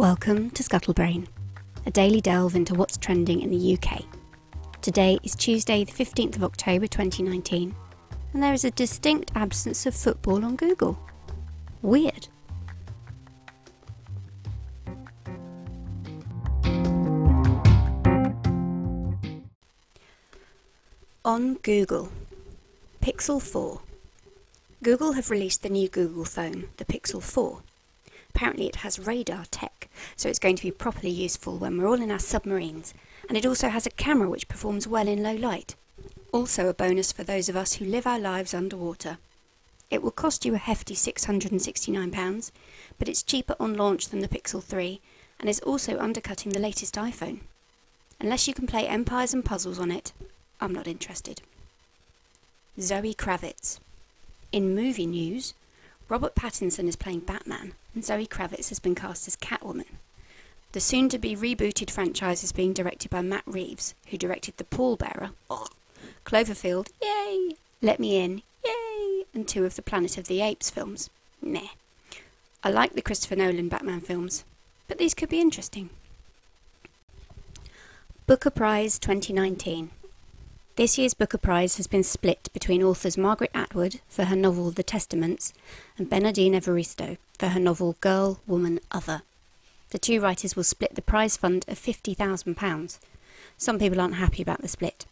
Welcome to Scuttlebrain, a daily delve into what's trending in the UK. Today is Tuesday, the 15th of October 2019, and there is a distinct absence of football on Google. Weird. On Google, Pixel 4. Google have released the new Google phone, the Pixel 4. Apparently, it has radar tech, so it's going to be properly useful when we're all in our submarines, and it also has a camera which performs well in low light. Also, a bonus for those of us who live our lives underwater. It will cost you a hefty £669, but it's cheaper on launch than the Pixel 3 and is also undercutting the latest iPhone. Unless you can play Empires and Puzzles on it, I'm not interested. Zoe Kravitz. In movie news, Robert Pattinson is playing Batman, and Zoe Kravitz has been cast as Catwoman. The soon to be rebooted franchise is being directed by Matt Reeves, who directed The Pallbearer, Cloverfield, yay! Let Me In, yay! And two of the Planet of the Apes films, meh. I like the Christopher Nolan Batman films, but these could be interesting. Booker Prize 2019. This year's Booker Prize has been split between authors Margaret Atwood for her novel The Testaments and Bernardine Evaristo for her novel Girl, Woman, Other. The two writers will split the prize fund of £50,000. Some people aren't happy about the split.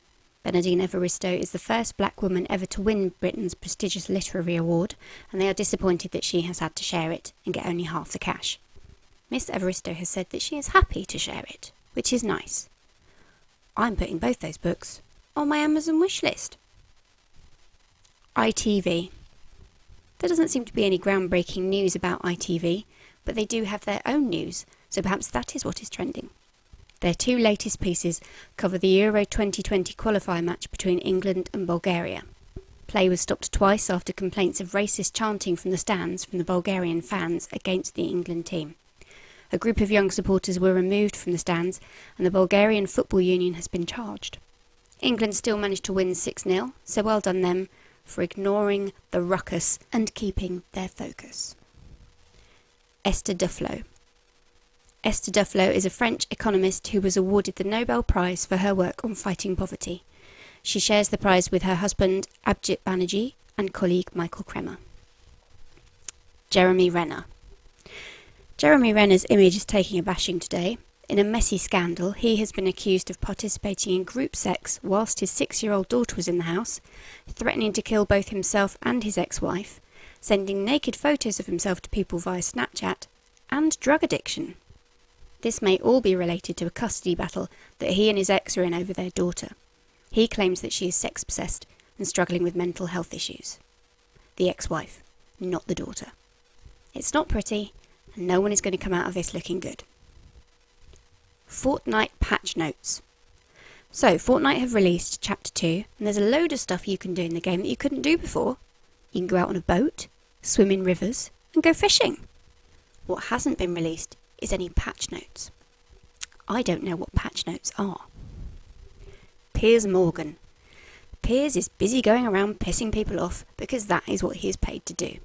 Bernardine Evaristo is the first black woman ever to win Britain's prestigious literary award, and they are disappointed that she has had to share it and get only half the cash. Miss Evaristo has said that she is happy to share it, which is nice. I'm putting both those books on my Amazon wish list. ITV. There doesn't seem to be any groundbreaking news about ITV, but they do have their own news, so perhaps that is what is trending. Their two latest pieces cover the Euro 2020 qualifier match between England and Bulgaria. Play was stopped twice after complaints of racist chanting from the stands from the Bulgarian fans against the England team. A group of young supporters were removed from the stands, and the Bulgarian Football Union has been charged. England still managed to win 6 0, so well done them for ignoring the ruckus and keeping their focus. Esther Duflo. Esther Duflo is a French economist who was awarded the Nobel Prize for her work on fighting poverty. She shares the prize with her husband Abhijit Banerjee and colleague Michael Kremer. Jeremy Renner. Jeremy Renner's image is taking a bashing today. In a messy scandal, he has been accused of participating in group sex whilst his six year old daughter was in the house, threatening to kill both himself and his ex wife, sending naked photos of himself to people via Snapchat, and drug addiction. This may all be related to a custody battle that he and his ex are in over their daughter. He claims that she is sex obsessed and struggling with mental health issues. The ex wife, not the daughter. It's not pretty, and no one is going to come out of this looking good. Fortnite patch notes. So, Fortnite have released Chapter 2, and there's a load of stuff you can do in the game that you couldn't do before. You can go out on a boat, swim in rivers, and go fishing. What hasn't been released is any patch notes. I don't know what patch notes are. Piers Morgan. Piers is busy going around pissing people off because that is what he is paid to do.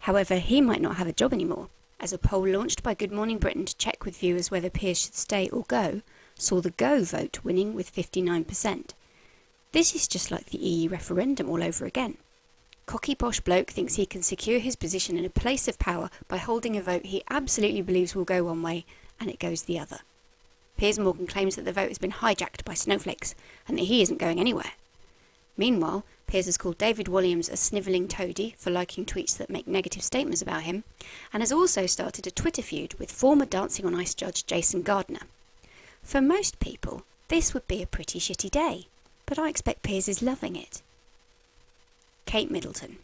However, he might not have a job anymore as a poll launched by Good Morning Britain to check with viewers whether Piers should stay or go, saw the Go vote winning with 59%. This is just like the EU referendum all over again. Cocky posh bloke thinks he can secure his position in a place of power by holding a vote he absolutely believes will go one way and it goes the other. Piers Morgan claims that the vote has been hijacked by snowflakes and that he isn't going anywhere. Meanwhile, Piers has called David Walliams a snivelling toady for liking tweets that make negative statements about him, and has also started a Twitter feud with former Dancing on Ice judge Jason Gardiner. For most people, this would be a pretty shitty day, but I expect Piers is loving it. Kate Middleton.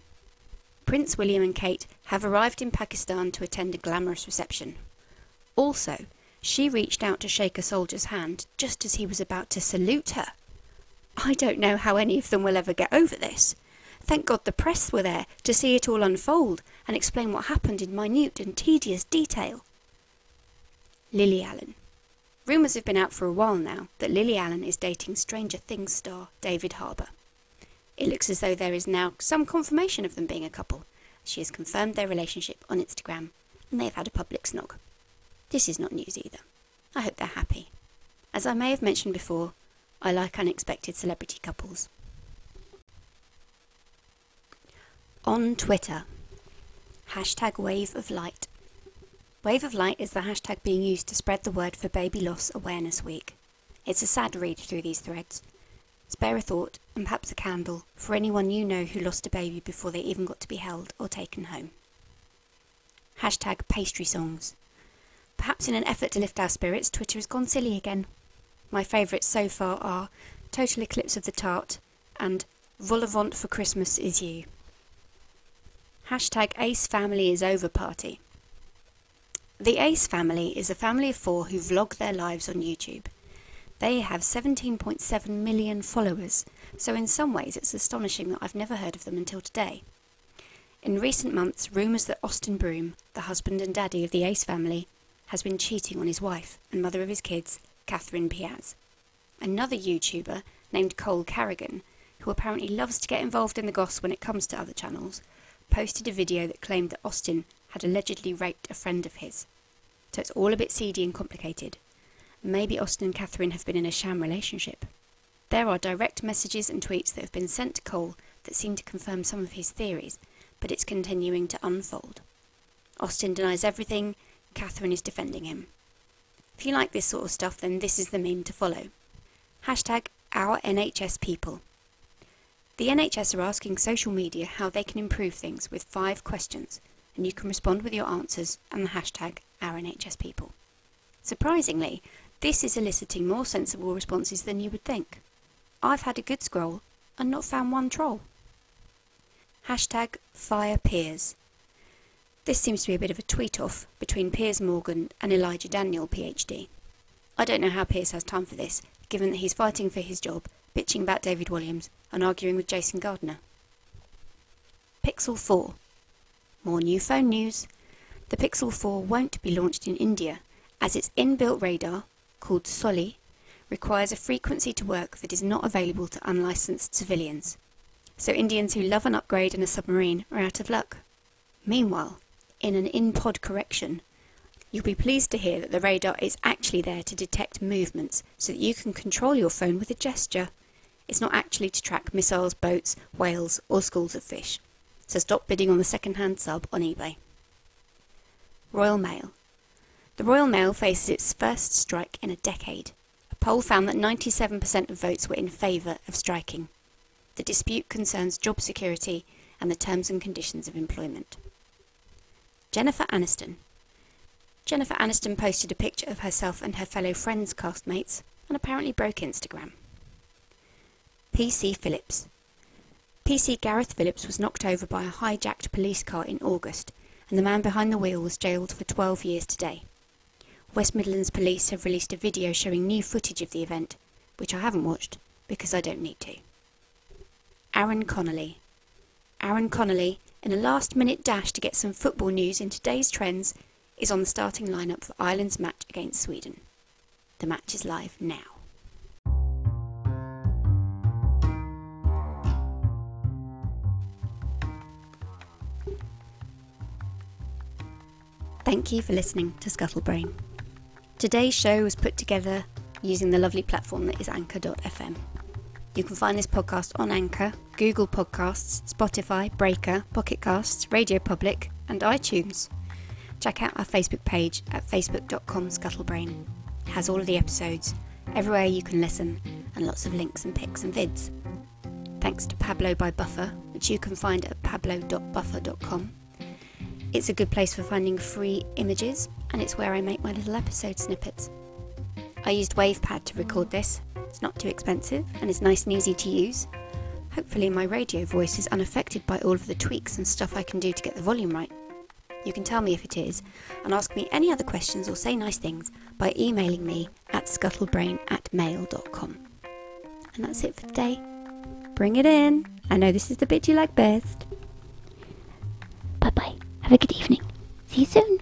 Prince William and Kate have arrived in Pakistan to attend a glamorous reception. Also, she reached out to shake a soldier's hand just as he was about to salute her. I don't know how any of them will ever get over this. Thank God the press were there to see it all unfold and explain what happened in minute and tedious detail. Lily Allen. Rumours have been out for a while now that Lily Allen is dating Stranger Things star David Harbour. It looks as though there is now some confirmation of them being a couple. She has confirmed their relationship on Instagram and they have had a public snog. This is not news either. I hope they're happy. As I may have mentioned before, I like unexpected celebrity couples. On Twitter, hashtag Wave of Light. Wave of Light is the hashtag being used to spread the word for Baby Loss Awareness Week. It's a sad read through these threads. Spare a thought, and perhaps a candle, for anyone you know who lost a baby before they even got to be held or taken home. Hashtag Pastry Songs. Perhaps in an effort to lift our spirits, Twitter has gone silly again. My favourites so far are Total Eclipse of the Tart and Vol-au-vent for Christmas is You. Hashtag Ace Family is Over Party. The Ace family is a family of four who vlog their lives on YouTube. They have 17.7 million followers, so in some ways it's astonishing that I've never heard of them until today. In recent months, rumours that Austin Broom, the husband and daddy of the Ace family, has been cheating on his wife and mother of his kids, Catherine Paiz. Another YouTuber named Cole Carrigan, who apparently loves to get involved in the goss when it comes to other channels, posted a video that claimed that Austin had allegedly raped a friend of his. So it's all a bit seedy and complicated. Maybe Austin and Catherine have been in a sham relationship. There are direct messages and tweets that have been sent to Cole that seem to confirm some of his theories, but it's continuing to unfold. Austin denies everything, Catherine is defending him. If you like this sort of stuff, then this is the meme to follow. Hashtag Our NHS People. The NHS are asking social media how they can improve things with five questions and you can respond with your answers and the hashtag OurNHSPeople. Surprisingly, this is eliciting more sensible responses than you would think. I've had a good scroll and not found one troll. Hashtag Fire Piers. This seems to be a bit of a tweet off between Piers Morgan and Elijah Daniel, PhD. I don't know how Piers has time for this, given that he's fighting for his job, bitching about David Walliams, and arguing with Jason Gardiner. Pixel 4. More new phone news. The Pixel 4 won't be launched in India as its inbuilt radar, called SOLI, requires a frequency to work that is not available to unlicensed civilians. So Indians who love an upgrade in a submarine are out of luck. Meanwhile, in an in-pod correction, you'll be pleased to hear that the radar is actually there to detect movements so that you can control your phone with a gesture. It's not actually to track missiles, boats, whales, or schools of fish so stop bidding on the second-hand sub on eBay. Royal Mail. The Royal Mail faces its first strike in a decade. A poll found that 97% of votes were in favour of striking. The dispute concerns job security and the terms and conditions of employment. Jennifer Aniston. Jennifer Aniston posted a picture of herself and her fellow Friends castmates and apparently broke Instagram. PC Phillips. PC Gareth Phillips was knocked over by a hijacked police car in August, and the man behind the wheel was jailed for 12 years today. West Midlands Police have released a video showing new footage of the event, which I haven't watched because I don't need to. Aaron Connolly. Aaron Connolly, in a last minute dash to get some football news in today's trends, is on the starting lineup for Ireland's match against Sweden. The match is live now. Thank you for listening to Scuttlebrain. Today's show was put together using the lovely platform that is Anchor.fm. You can find this podcast on Anchor, Google Podcasts, Spotify, Breaker, Pocket Casts, Radio Public, and iTunes. Check out our Facebook page at facebook.com scuttlebrain. It has all of the episodes, everywhere you can listen, and lots of links and pics and vids. Thanks to Pablo by Buffer, which you can find at pablo.buffer.com. It's a good place for finding free images, and it's where I make my little episode snippets. I used WavePad to record this. It's not too expensive and it's nice and easy to use. Hopefully, my radio voice is unaffected by all of the tweaks and stuff I can do to get the volume right. You can tell me if it is, and ask me any other questions or say nice things by emailing me at scuttlebrain at mail.com. And that's it for today. Bring it in. I know this is the bit you like best. Bye bye. Have a good evening. See you soon.